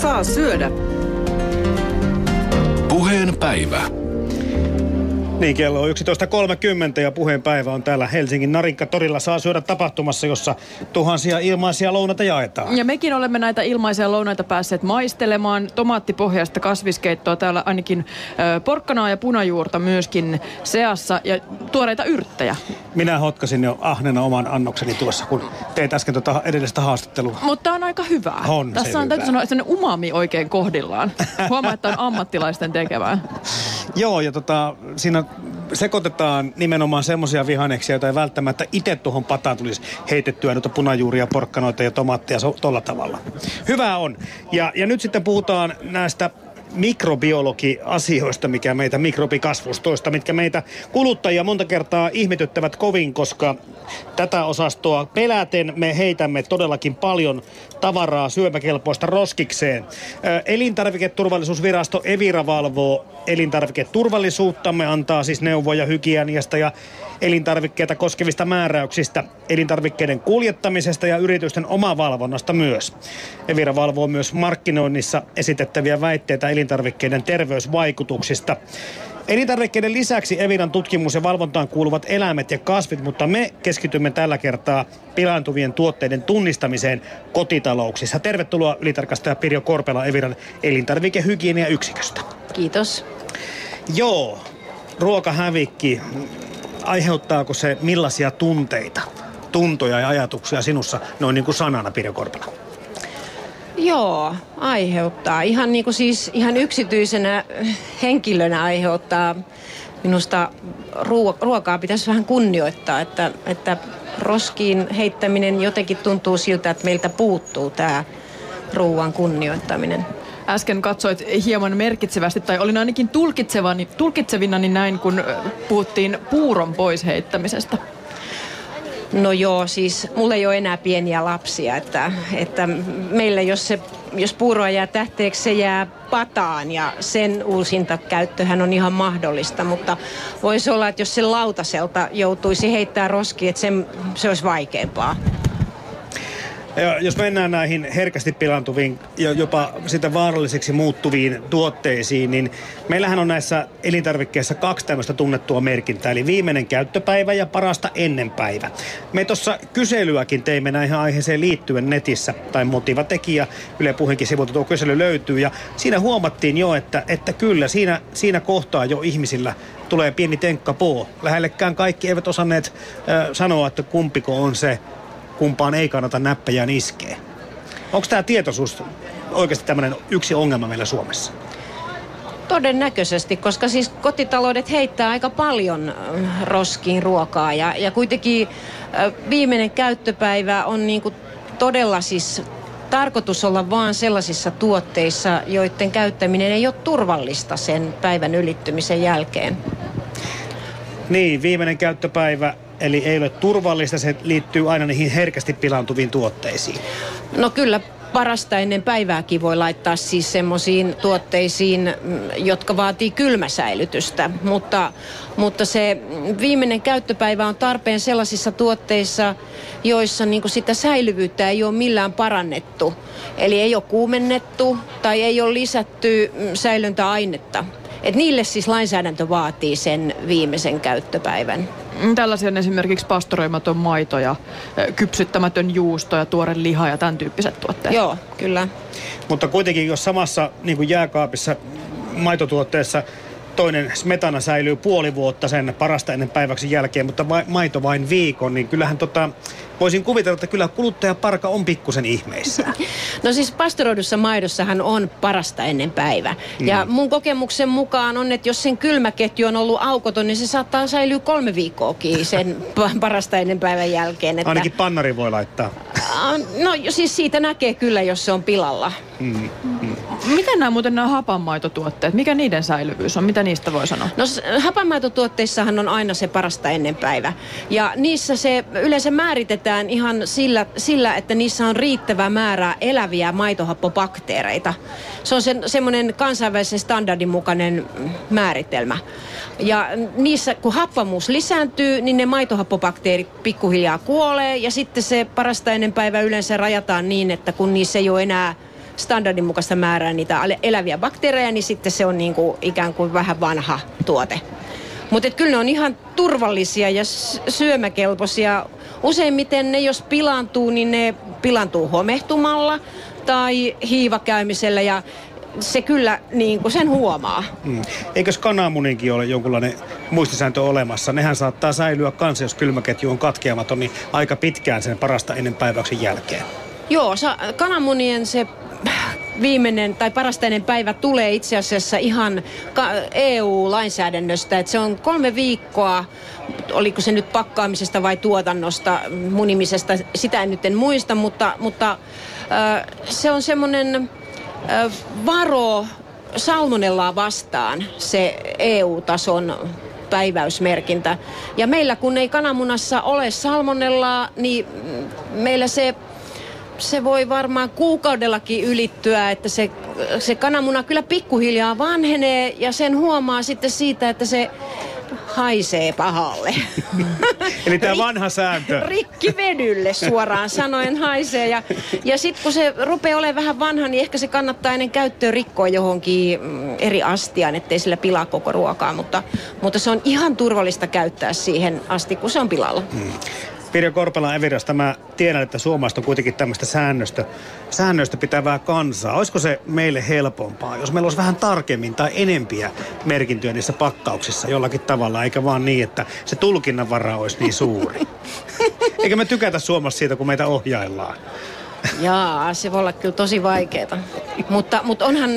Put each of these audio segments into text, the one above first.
saa syödä. Puheen päivä. Niin, kello on 11.30 ja puheenpäivä on täällä Helsingin Narinka-torilla. Saa syödä tapahtumassa, jossa tuhansia ilmaisia lounaita jaetaan. Ja mekin olemme näitä ilmaisia lounaita päässeet maistelemaan. Tomaattipohjaista kasviskeittoa täällä ainakin ö, porkkanaa ja punajuurta myöskin seassa ja tuoreita yrttejä. Minä hotkasin jo ahnena oman annokseni tuossa, kun teit äsken tuota edellistä haastattelua. Mutta on aika hyvää. On Tässä on täytyy hyvää. sanoa, että umami oikein kohdillaan. Huomaa, että on ammattilaisten tekevää. Joo, ja tota, siinä sekoitetaan nimenomaan semmoisia vihanneksia, joita ei välttämättä itse tuohon pataan tulisi heitettyä, noita punajuuria, porkkanoita ja tomaatteja so, tolla tavalla. Hyvä on. Ja, ja nyt sitten puhutaan näistä mikrobiologi-asioista, mikä meitä, mikrobikasvustoista, mitkä meitä kuluttajia monta kertaa ihmetyttävät kovin, koska tätä osastoa peläten me heitämme todellakin paljon tavaraa syömäkelpoista roskikseen. Elintarviketurvallisuusvirasto Evira valvoo elintarviketurvallisuuttamme, antaa siis neuvoja hygieniasta ja elintarvikkeita koskevista määräyksistä, elintarvikkeiden kuljettamisesta ja yritysten omavalvonnasta myös. Evira valvoo myös markkinoinnissa esitettäviä väitteitä elintarvikkeiden terveysvaikutuksista. Elintarvikkeiden lisäksi Eviran tutkimus ja valvontaan kuuluvat eläimet ja kasvit, mutta me keskitymme tällä kertaa pilaantuvien tuotteiden tunnistamiseen kotitalouksissa. Tervetuloa ylitarkastaja Pirjo Korpela Eviran elintarvikehygieniayksiköstä. Kiitos. Joo, ruokahävikki, aiheuttaako se millaisia tunteita, tuntoja ja ajatuksia sinussa noin niin kuin sanana, Pirjo Korpela? Joo, aiheuttaa. Ihan niin kuin siis ihan yksityisenä henkilönä aiheuttaa. Minusta ruo- ruokaa pitäisi vähän kunnioittaa, että, että roskiin heittäminen jotenkin tuntuu siltä, että meiltä puuttuu tämä ruoan kunnioittaminen. Äsken katsoit hieman merkitsevästi, tai olin ainakin tulkitsevani, tulkitsevinani näin, kun ö, puhuttiin puuron pois heittämisestä. No joo, siis mulla ei ole enää pieniä lapsia, että, että meillä jos, se, jos puuroa jää tähteeksi, se jää pataan ja sen uusinta käyttöhän on ihan mahdollista, mutta voisi olla, että jos se lautaselta joutuisi heittää roskiin, että sen, se olisi vaikeampaa. Jos mennään näihin herkästi pilantuviin ja jopa sitä vaaralliseksi muuttuviin tuotteisiin, niin meillähän on näissä elintarvikkeissa kaksi tämmöistä tunnettua merkintää, eli viimeinen käyttöpäivä ja parasta ennenpäivä. Me tuossa kyselyäkin teimme näihin aiheeseen liittyen netissä, tai motivatekijä, Yle Puheenkin sivulta tuo kysely löytyy, ja siinä huomattiin jo, että, että kyllä siinä, siinä kohtaa jo ihmisillä tulee pieni tenkka poo. Lähellekään kaikki eivät osanneet äh, sanoa, että kumpiko on se kumpaan ei kannata näppejään iskeä. Onko tämä tietoisuus oikeasti tämmöinen yksi ongelma meillä Suomessa? Todennäköisesti, koska siis kotitaloudet heittää aika paljon äh, roskiin ruokaa ja, ja kuitenkin äh, viimeinen käyttöpäivä on niinku todella siis tarkoitus olla vaan sellaisissa tuotteissa, joiden käyttäminen ei ole turvallista sen päivän ylittymisen jälkeen. Niin, viimeinen käyttöpäivä, eli ei ole turvallista, se liittyy aina niihin herkästi pilaantuviin tuotteisiin. No kyllä parasta ennen päivääkin voi laittaa siis semmoisiin tuotteisiin, mm, jotka vaatii kylmäsäilytystä. Mutta, mutta se viimeinen käyttöpäivä on tarpeen sellaisissa tuotteissa, joissa niin sitä säilyvyyttä ei ole millään parannettu. Eli ei ole kuumennettu tai ei ole lisätty mm, säilöntäainetta. Et niille siis lainsäädäntö vaatii sen viimeisen käyttöpäivän. Mm, Tällaisia on esimerkiksi pastoroimaton maito ja kypsyttämätön juusto ja tuore liha ja tämän tyyppiset tuotteet. Joo, kyllä. Mutta kuitenkin, jos samassa niin kuin jääkaapissa maitotuotteessa toinen smetana säilyy puoli vuotta sen parasta ennen päiväksi jälkeen, mutta maito vain viikon, niin kyllähän tota, voisin kuvitella, että kyllä kuluttajaparka on pikkusen ihmeissä. No siis pastoroidussa maidossahan on parasta ennen päivä. Mm. Ja mun kokemuksen mukaan on, että jos sen kylmäketju on ollut aukoton, niin se saattaa säilyä kolme viikkoakin sen pa- parasta ennen päivän jälkeen. Että, Ainakin pannari voi laittaa. Ah, No siis siitä näkee kyllä, jos se on pilalla. Miten nämä muuten nämä hapanmaitotuotteet, mikä niiden säilyvyys on? Mitä niistä voi sanoa? No hapanmaitotuotteissahan on aina se parasta ennen päivä. Ja niissä se yleensä määritetään ihan sillä, sillä että niissä on riittävä määrä eläviä maitohappobakteereita. Se on sen, semmoinen kansainvälisen standardin mukainen määritelmä. Ja niissä, kun happamuus lisääntyy, niin ne maitohappobakteerit pikkuhiljaa kuolee. Ja sitten se parasta ennen päivä yleensä rajataan niin, että kun niissä ei ole enää standardin mukaista määrää niitä eläviä bakteereja, niin sitten se on niin kuin ikään kuin vähän vanha tuote. Mutta kyllä ne on ihan turvallisia ja syömäkelpoisia. Useimmiten ne, jos pilaantuu, niin ne pilaantuu homehtumalla tai hiivakäymisellä ja se kyllä niin kuin sen huomaa. Mm. Eikös kananmuninkin ole jonkunlainen muistisääntö olemassa? Nehän saattaa säilyä kanssa, jos kylmäketju on katkeamaton, niin aika pitkään sen parasta ennen päiväyksen jälkeen. Joo, sa- kananmunien se viimeinen tai parastainen päivä tulee itse asiassa ihan EU-lainsäädännöstä, että se on kolme viikkoa, oliko se nyt pakkaamisesta vai tuotannosta, munimisesta, sitä en nyt en muista, mutta, mutta äh, se on semmoinen äh, varo salmonellaa vastaan se EU-tason päiväysmerkintä. Ja meillä kun ei kananmunassa ole salmonellaa, niin meillä se se voi varmaan kuukaudellakin ylittyä, että se, se kananmuna kyllä pikkuhiljaa vanhenee ja sen huomaa sitten siitä, että se haisee pahalle. Eli tämä vanha sääntö. Rikki vedylle suoraan sanoen haisee. Ja, ja sitten kun se rupeaa olemaan vähän vanha, niin ehkä se kannattaa ennen käyttöä rikkoa johonkin mm, eri astiaan, ettei sillä pilaa koko ruokaa. Mutta, mutta se on ihan turvallista käyttää siihen asti, kun se on pilalla. Hmm. Pirjo Korpela Evirasta, mä tiedän, että suomalaiset on kuitenkin tämmöistä säännöstä, säännöstä pitävää kansaa. Olisiko se meille helpompaa, jos meillä olisi vähän tarkemmin tai enempiä merkintöjä niissä pakkauksissa jollakin tavalla, eikä vaan niin, että se tulkinnan vara olisi niin suuri. Eikä me tykätä Suomessa siitä, kun meitä ohjaillaan. Jaa, se voi olla kyllä tosi vaikeaa. mutta, mutta onhan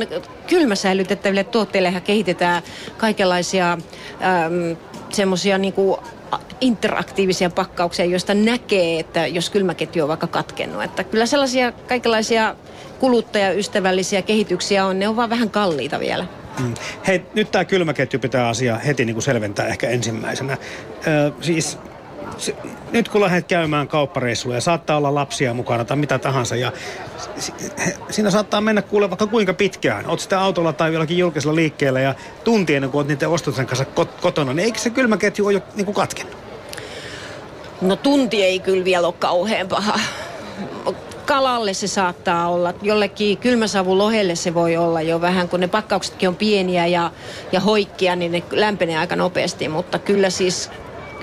kylmäsäilytettäville tuotteille kehitetään kaikenlaisia ähm, semmoisia niinku interaktiivisia pakkauksia, joista näkee, että jos kylmäketju on vaikka katkennut. Että kyllä sellaisia kaikenlaisia kuluttajaystävällisiä kehityksiä on, ne on vaan vähän kalliita vielä. Mm. Hei, nyt tämä kylmäketju pitää asiaa heti niin kuin selventää ehkä ensimmäisenä. Ö, siis se, nyt kun lähdet käymään kauppareissulla ja saattaa olla lapsia mukana tai mitä tahansa ja siinä saattaa mennä kuule vaikka kuinka pitkään. Oot sitten autolla tai jollakin julkisella liikkeellä ja tunti ennen kuin oot niiden ostosten kanssa kotona, niin eikö se kylmäketju ole jo niin kuin katkennut? No tunti ei kyllä vielä ole kauhean paha. Kalalle se saattaa olla, jollekin kylmäsavulohelle se voi olla jo vähän, kun ne pakkauksetkin on pieniä ja, ja hoikkia, niin ne lämpenee aika nopeasti, mutta kyllä siis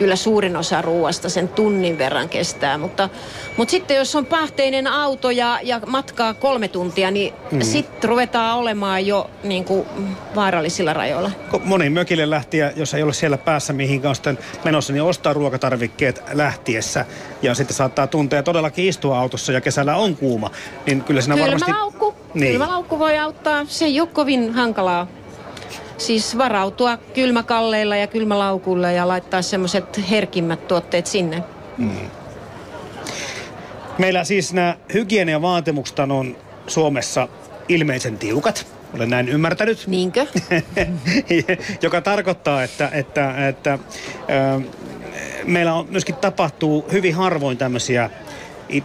kyllä suurin osa ruoasta sen tunnin verran kestää. Mutta, mutta sitten jos on pahteinen auto ja, ja matkaa kolme tuntia, niin mm. sitten ruvetaan olemaan jo niin kuin, vaarallisilla rajoilla. Moni mökille lähtiä, jos ei ole siellä päässä mihin on sitten menossa, niin ostaa ruokatarvikkeet lähtiessä. Ja sitten saattaa tuntea todellakin istua autossa ja kesällä on kuuma. Niin kyllä siinä varmasti... Laukku. Niin. Kylmälaukku voi auttaa. Se ei ole kovin hankalaa siis varautua kylmäkalleilla ja kylmälaukulla ja laittaa semmoiset herkimmät tuotteet sinne. Mm. Meillä siis nämä hygieniavaatimukset on Suomessa ilmeisen tiukat. Olen näin ymmärtänyt. Niinkö? Joka tarkoittaa, että, että, että ö, meillä on myöskin tapahtuu hyvin harvoin tämmöisiä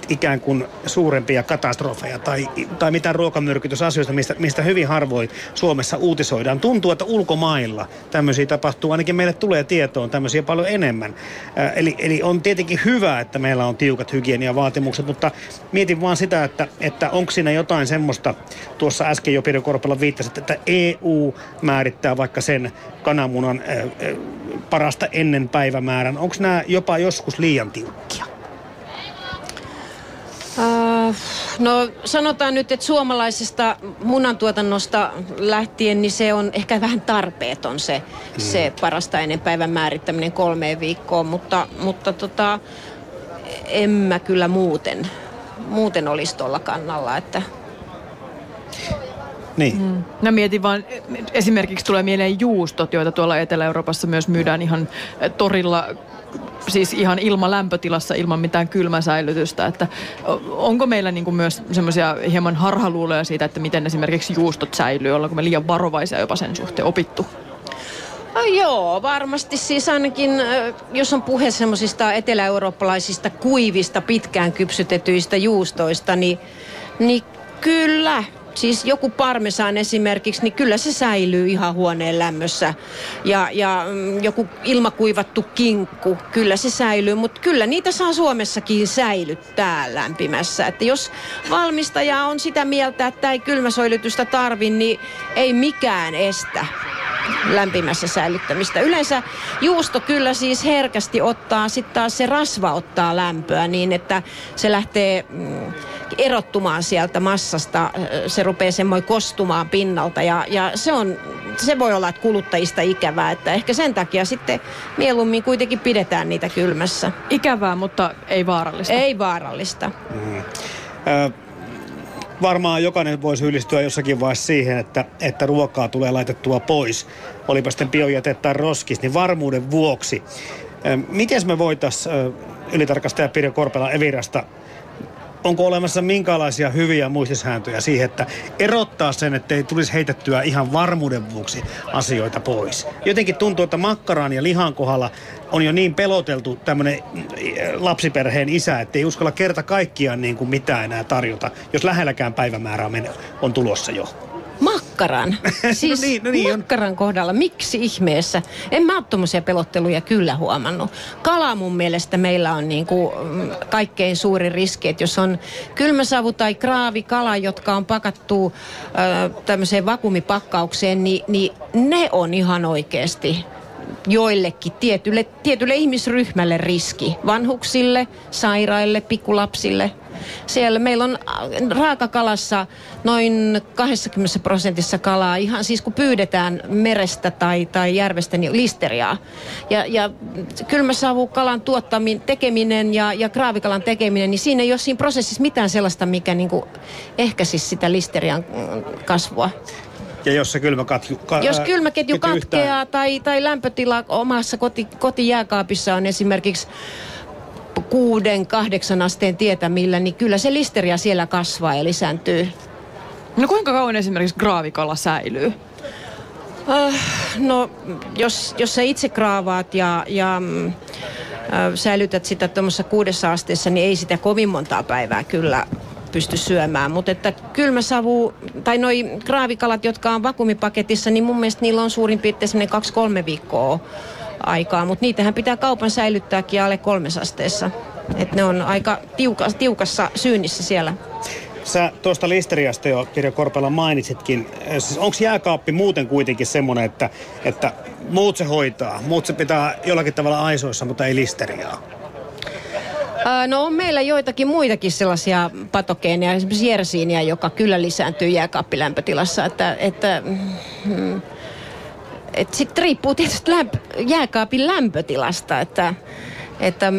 ikään kuin suurempia katastrofeja tai, tai mitään ruokamyrkytysasioista, mistä, mistä hyvin harvoin Suomessa uutisoidaan. Tuntuu, että ulkomailla tämmöisiä tapahtuu, ainakin meille tulee tietoon tämmöisiä paljon enemmän. Äh, eli, eli on tietenkin hyvä, että meillä on tiukat hygieniavaatimukset, mutta mietin vaan sitä, että, että onko siinä jotain semmoista, tuossa äsken jo Pirjo Korpela viittasi, että EU määrittää vaikka sen kananmunan äh, äh, parasta ennen päivämäärän. Onko nämä jopa joskus liian tiukkia? No sanotaan nyt, että suomalaisesta munantuotannosta lähtien, niin se on ehkä vähän tarpeeton se, mm. se parasta ennen päivän määrittäminen kolmeen viikkoon, mutta, mutta tota, en mä kyllä muuten, muuten olisi tuolla kannalla, että niin. Mm. No mietin vaan, esimerkiksi tulee mieleen juustot, joita tuolla Etelä-Euroopassa myös myydään ihan torilla siis ihan ilman lämpötilassa, ilman mitään kylmäsäilytystä. Että onko meillä niin kuin myös semmoisia hieman harhaluuloja siitä, että miten esimerkiksi juustot säilyy? Ollaanko me liian varovaisia jopa sen suhteen opittu? No joo, varmasti siis ainakin, jos on puhe semmoisista etelä-eurooppalaisista kuivista, pitkään kypsytetyistä juustoista, niin, niin kyllä, siis joku parmesan esimerkiksi, niin kyllä se säilyy ihan huoneen lämmössä. Ja, ja mm, joku ilmakuivattu kinkku, kyllä se säilyy, mutta kyllä niitä saa Suomessakin säilyttää lämpimässä. Että jos valmistaja on sitä mieltä, että ei kylmäsoilytystä tarvi, niin ei mikään estä lämpimässä säilyttämistä. Yleensä juusto kyllä siis herkästi ottaa, sitten taas se rasva ottaa lämpöä niin, että se lähtee mm, erottumaan sieltä massasta. Se rupeaa semmoin kostumaan pinnalta ja, ja se, on, se voi olla että kuluttajista ikävää, että ehkä sen takia sitten mieluummin kuitenkin pidetään niitä kylmässä. Ikävää, mutta ei vaarallista. Ei vaarallista. Mm. Ö, varmaan jokainen voi syyllistyä jossakin vaiheessa siihen, että, että ruokaa tulee laitettua pois. Olipa sitten biojäte tai roskis, niin varmuuden vuoksi. Miten me voitaisiin ylitarkastaja Pirjo Korpela Evirasta onko olemassa minkälaisia hyviä muistisääntöjä siihen, että erottaa sen, että ei tulisi heitettyä ihan varmuuden vuoksi asioita pois. Jotenkin tuntuu, että makkaraan ja lihan kohdalla on jo niin peloteltu tämmöinen mm, lapsiperheen isä, että ei uskalla kerta kaikkiaan niin kuin mitään enää tarjota, jos lähelläkään päivämäärää on tulossa jo makkaran. Siis no niin, no niin, makkaran on. kohdalla. Miksi ihmeessä? En mä ole tuommoisia pelotteluja kyllä huomannut. Kala mun mielestä meillä on niin kuin mm, kaikkein suuri riski, että jos on kylmäsavu tai kraavikala, jotka on pakattu äh, tämmöiseen vakuumipakkaukseen, niin, niin ne on ihan oikeasti joillekin tietylle, tietylle ihmisryhmälle riski. Vanhuksille, sairaille, pikkulapsille – siellä meillä on äh, raakakalassa noin 20 prosentissa kalaa, ihan siis kun pyydetään merestä tai, tai järvestä, niin listeriaa. Ja, ja kylmäsavukalan tuottaminen, tekeminen ja, ja kraavikalan tekeminen, niin siinä ei ole siinä prosessissa mitään sellaista, mikä niin ehkäisisi sitä listerian kasvua. Ja jos se kylmäketju, ka, jos kylmäketju katkeaa yhtään. tai, tai lämpötila omassa koti, kotijääkaapissa on esimerkiksi kuuden, kahdeksan asteen tietämillä, niin kyllä se listeria siellä kasvaa ja lisääntyy. No kuinka kauan esimerkiksi graavikala säilyy? Uh, no, jos, jos sä itse kraavaat ja, ja uh, säilytät sitä tuommoisessa kuudessa asteessa, niin ei sitä kovin montaa päivää kyllä pysty syömään. Mutta että kylmäsavu, tai noi graavikalat, jotka on vakumipaketissa, niin mun mielestä niillä on suurin piirtein kaksi-kolme viikkoa aikaa, mutta niitähän pitää kaupan säilyttääkin alle kolmesasteessa. että ne on aika tiuka, tiukassa syynnissä siellä. Sä tuosta listeriasta jo Kirja Korpela mainitsitkin. Siis onko jääkaappi muuten kuitenkin semmoinen, että, että muut se hoitaa? Muut se pitää jollakin tavalla aisoissa, mutta ei listeriaa? No on meillä joitakin muitakin sellaisia patogeeneja, esimerkiksi jersiiniä, joka kyllä lisääntyy jääkaappilämpötilassa. Että, että mm, sitten riippuu tietysti lämp- jääkaapin lämpötilasta, että, että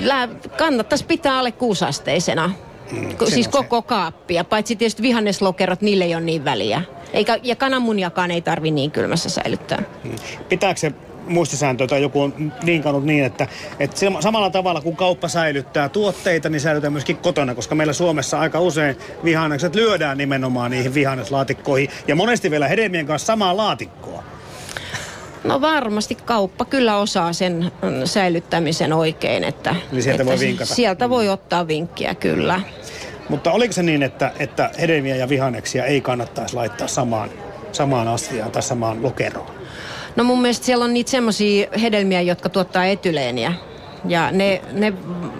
lä- kannattaisi pitää alle kuusasteisena. Mm, siis koko kaappia, paitsi tietysti vihanneslokerot, niille ei ole niin väliä. Eikä, ja kananmuniakaan ei tarvi niin kylmässä säilyttää. Mm. Pitääkö se muistisääntö tai joku on vinkannut niin, että, että samalla tavalla kuin kauppa säilyttää tuotteita, niin säilytään myöskin kotona, koska meillä Suomessa aika usein vihannekset lyödään nimenomaan niihin vihanneslaatikkoihin ja monesti vielä hedelmien kanssa samaa laatikkoa. No varmasti kauppa kyllä osaa sen mm, säilyttämisen oikein. Että, Eli sieltä että voi vinkata. Sieltä voi ottaa vinkkiä kyllä. Mutta oliko se niin, että, että hedelmiä ja vihanneksia ei kannattaisi laittaa samaan, samaan astiaan tai samaan lokeroon? No mun mielestä siellä on niitä semmoisia hedelmiä, jotka tuottaa etyleeniä. Ja ne, ne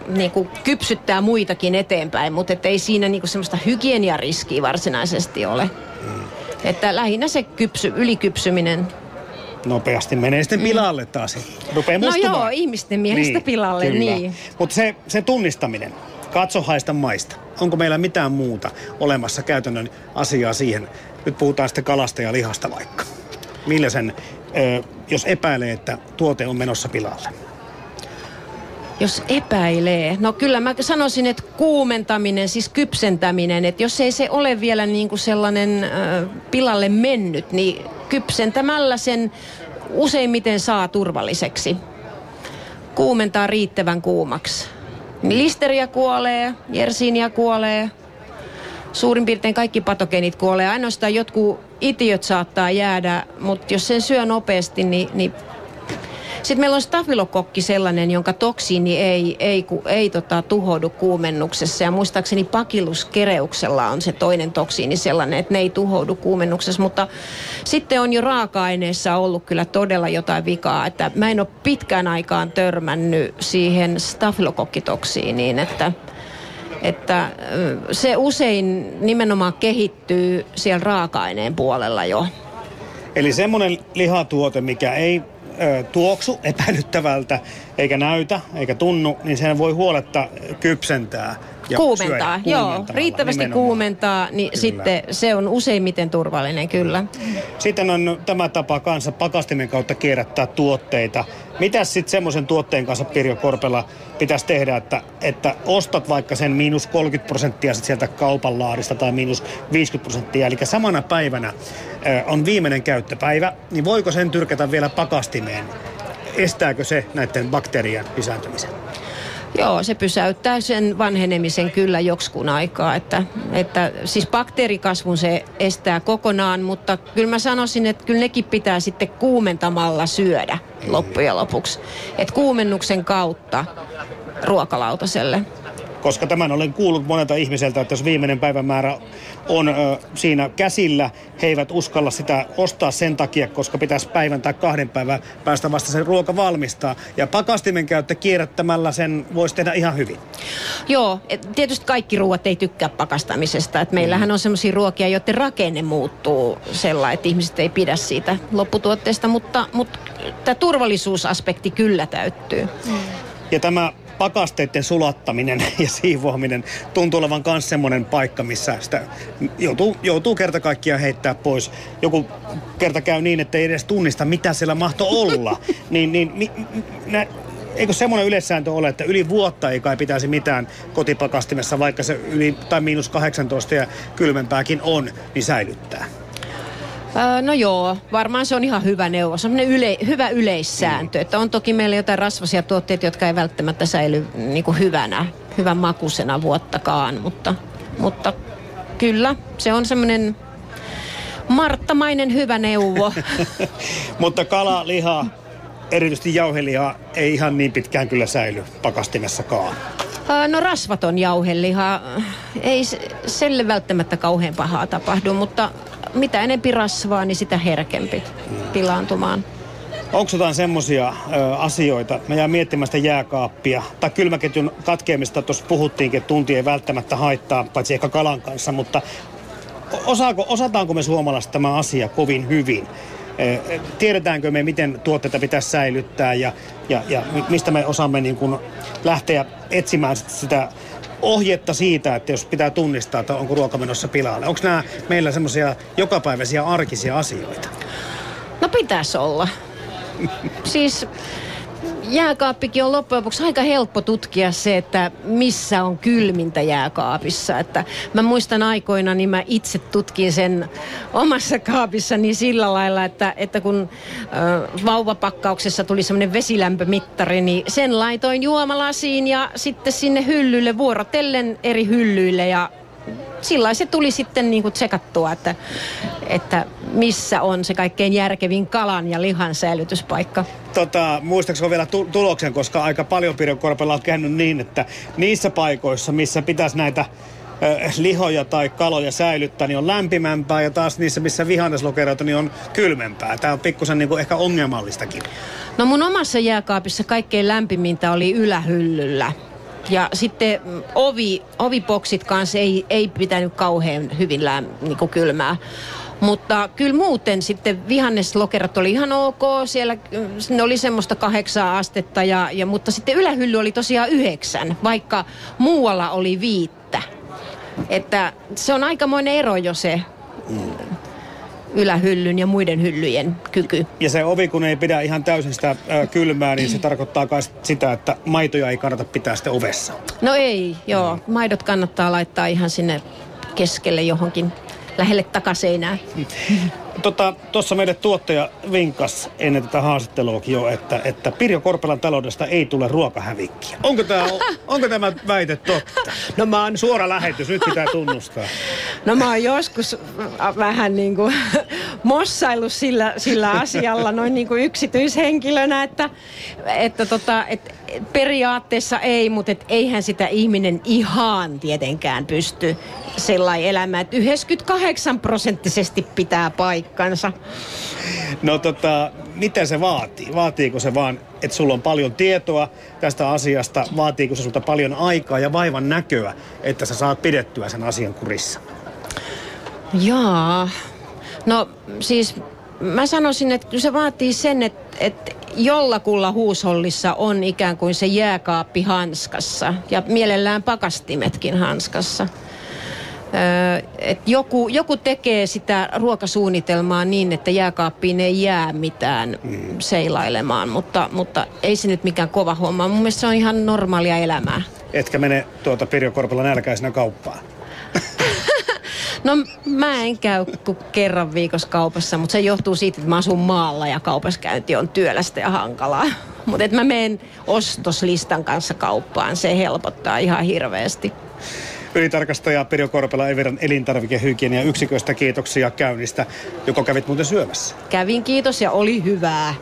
niin kuin kypsyttää muitakin eteenpäin, mutta ei siinä niin kuin semmoista hygieniariskiä varsinaisesti ole. Hmm. Että lähinnä se kypsy, ylikypsyminen nopeasti menee sitten pilalle taas. Rupeaa No joo, ihmisten mielestä niin, pilalle, kyllä. niin. Mutta se, se tunnistaminen, katso haista maista. Onko meillä mitään muuta olemassa käytännön asiaa siihen? Nyt puhutaan sitten kalasta ja lihasta vaikka. Millä sen, jos epäilee, että tuote on menossa pilalle? Jos epäilee, no kyllä mä sanoisin, että kuumentaminen, siis kypsentäminen, että jos ei se ole vielä niin kuin sellainen äh, pilalle mennyt, niin kypsentämällä sen useimmiten saa turvalliseksi. Kuumentaa riittävän kuumaksi. Listeria kuolee, jersiinia kuolee, suurin piirtein kaikki patogeenit kuolee. Ainoastaan jotkut itiöt saattaa jäädä, mutta jos sen syö nopeasti, niin, niin Sitten meillä on stafilokokki sellainen, jonka toksiini ei, ei, ei, ei tota, tuhoudu kuumennuksessa. Ja muistaakseni pakiluskereuksella on se toinen toksiini sellainen, että ne ei tuhoudu kuumennuksessa. Mutta sitten on jo raaka-aineessa ollut kyllä todella jotain vikaa. Että mä en ole pitkään aikaan törmännyt siihen stafilokokkitoksiiniin, että että se usein nimenomaan kehittyy siellä raaka-aineen puolella jo. Eli semmoinen lihatuote, mikä ei ö, tuoksu epäilyttävältä, eikä näytä, eikä tunnu, niin sen voi huoletta kypsentää. Ja kuumentaa, syödä, joo. Riittävästi nimenomaan. kuumentaa, niin kyllä. sitten se on useimmiten turvallinen, kyllä. Sitten on tämä tapa kanssa pakastimen kautta kierrättää tuotteita. Mitä sitten semmoisen tuotteen kanssa Pirjo Korpela pitäisi tehdä, että, että ostat vaikka sen miinus 30 prosenttia sit sieltä kaupan laadista tai miinus 50 prosenttia, eli samana päivänä on viimeinen käyttöpäivä, niin voiko sen tyrkätä vielä pakastimeen? Estääkö se näiden bakteerien lisääntymisen? Joo, se pysäyttää sen vanhenemisen kyllä jokskun aikaa. Että, että siis bakteerikasvun se estää kokonaan, mutta kyllä mä sanoisin, että kyllä nekin pitää sitten kuumentamalla syödä loppujen lopuksi. Että kuumennuksen kautta ruokalautaselle koska tämän olen kuullut monelta ihmiseltä, että jos viimeinen päivämäärä on ö, siinä käsillä, he eivät uskalla sitä ostaa sen takia, koska pitäisi päivän tai kahden päivän päästä vasta se ruoka valmistaa. Ja pakastimen käyttö kierrättämällä sen voisi tehdä ihan hyvin. Joo, et tietysti kaikki ruoat ei tykkää pakastamisesta. Et meillähän mm. on sellaisia ruokia, joiden rakenne muuttuu sellainen, että ihmiset ei pidä siitä lopputuotteesta, mutta, mutta tämä turvallisuusaspekti kyllä täyttyy. Ja tämä pakasteiden sulattaminen ja siivoaminen tuntuu olevan myös semmoinen paikka, missä sitä joutuu, joutuu kerta kaikkiaan heittää pois. Joku kerta käy niin, että ei edes tunnista, mitä siellä mahto olla. niin, niin mi, nä, eikö semmoinen yleissääntö ole, että yli vuotta ei kai pitäisi mitään kotipakastimessa, vaikka se yli tai miinus 18 ja kylmempääkin on, niin säilyttää? No joo, varmaan se on ihan hyvä neuvo. Sellainen yle, hyvä yleissääntö. Mm. Että on toki meillä jotain rasvasia tuotteita, jotka ei välttämättä säily niin kuin hyvänä, hyvän makusena vuottakaan. Mutta, mutta kyllä, se on semmoinen marttamainen hyvä neuvo. mutta kala, liha, erityisesti jauheliha ei ihan niin pitkään kyllä säily pakastimessakaan. No rasvaton jauheliha, ei selle välttämättä kauhean pahaa tapahdu, mutta mitä enempi rasvaa, niin sitä herkempi pilaantumaan. Onko jotain semmoisia asioita, mä jään miettimään sitä jääkaappia, tai kylmäketjun katkeamista tuossa puhuttiinkin, että tunti ei välttämättä haittaa, paitsi ehkä kalan kanssa, mutta osaako, osataanko me suomalaiset tämä asia kovin hyvin? Tiedetäänkö me, miten tuotteita pitäisi säilyttää ja, ja, ja mistä me osaamme niin kuin lähteä etsimään sitä ohjetta siitä, että jos pitää tunnistaa, että onko ruoka menossa pilalle? Onko nämä meillä semmoisia jokapäiväisiä arkisia asioita? No pitäisi olla. siis jääkaappikin on loppujen lopuksi aika helppo tutkia se, että missä on kylmintä jääkaapissa. Että mä muistan aikoina, niin mä itse tutkin sen omassa kaapissani sillä lailla, että, että kun äh, vauvapakkauksessa tuli semmoinen vesilämpömittari, niin sen laitoin juomalasiin ja sitten sinne hyllylle vuorotellen eri hyllyille ja sillä se tuli sitten niin kuin tsekattua, että, että missä on se kaikkein järkevin kalan ja lihan säilytyspaikka. Tota, muistaakseni vielä tu- tuloksen, koska aika paljon Pirjo Korpela on käynyt niin, että niissä paikoissa, missä pitäisi näitä lihoja tai kaloja säilyttää, niin on lämpimämpää ja taas niissä, missä vihanneslokeroita, niin on kylmempää. Tämä on pikkusen niin kuin ehkä ongelmallistakin. No mun omassa jääkaapissa kaikkein lämpimintä oli ylähyllyllä. Ja sitten ovi, ovipoksit kanssa ei, ei pitänyt kauhean hyvin lää, niin kylmää. Mutta kyllä muuten sitten vihanneslokerat oli ihan ok. Siellä mm, ne oli semmoista kahdeksaa astetta, ja, ja, mutta sitten ylähylly oli tosiaan yhdeksän, vaikka muualla oli viittä. Että se on aikamoinen ero jo se mm, ylähyllyn ja muiden hyllyjen kyky. Ja se ovi, kun ei pidä ihan täysin sitä ö, kylmää, niin se tarkoittaa myös sitä, että maitoja ei kannata pitää sitten ovessa. No ei, joo. Maidot kannattaa laittaa ihan sinne keskelle johonkin lähelle takaseinää. Tuossa tota, meille tuottaja vinkas ennen tätä haastatteluakin jo, että, että Pirjo Korpelan taloudesta ei tule ruokahävikkiä. Onko tämä, onko tämä väite totta? No mä oon... Suora lähetys, nyt pitää tunnustaa. No mä oon joskus vähän niin kuin mossailu sillä, sillä asialla noin niin kuin yksityishenkilönä, että, että tota, et periaatteessa ei, mutta et eihän sitä ihminen ihan tietenkään pysty sellainen elämään, että 98 prosenttisesti pitää paikkansa. No tota, mitä se vaatii? Vaatiiko se vaan, että sulla on paljon tietoa tästä asiasta? Vaatiiko se sulta paljon aikaa ja vaivan näköä, että sä saat pidettyä sen asian kurissa? Jaa. No siis mä sanoisin, että se vaatii sen, että, että jollakulla huushollissa on ikään kuin se jääkaappi hanskassa ja mielellään pakastimetkin hanskassa. Öö, et joku, joku tekee sitä ruokasuunnitelmaa niin, että jääkaappiin ei jää mitään mm. seilailemaan, mutta, mutta ei se nyt mikään kova homma. Mun mielestä se on ihan normaalia elämää. Etkä mene tuota Pirjo Korpela nälkäisenä kauppaan? No mä en käy kuin kerran viikossa kaupassa, mutta se johtuu siitä, että mä asun maalla ja kaupaskäynti on työlästä ja hankalaa. Mutta että mä menen ostoslistan kanssa kauppaan, se helpottaa ihan hirveästi. Ylitarkastaja Pirjo Korpela Eviran elintarvikehygienia yksiköstä kiitoksia käynnistä. Joko kävit muuten syömässä? Kävin kiitos ja oli hyvää.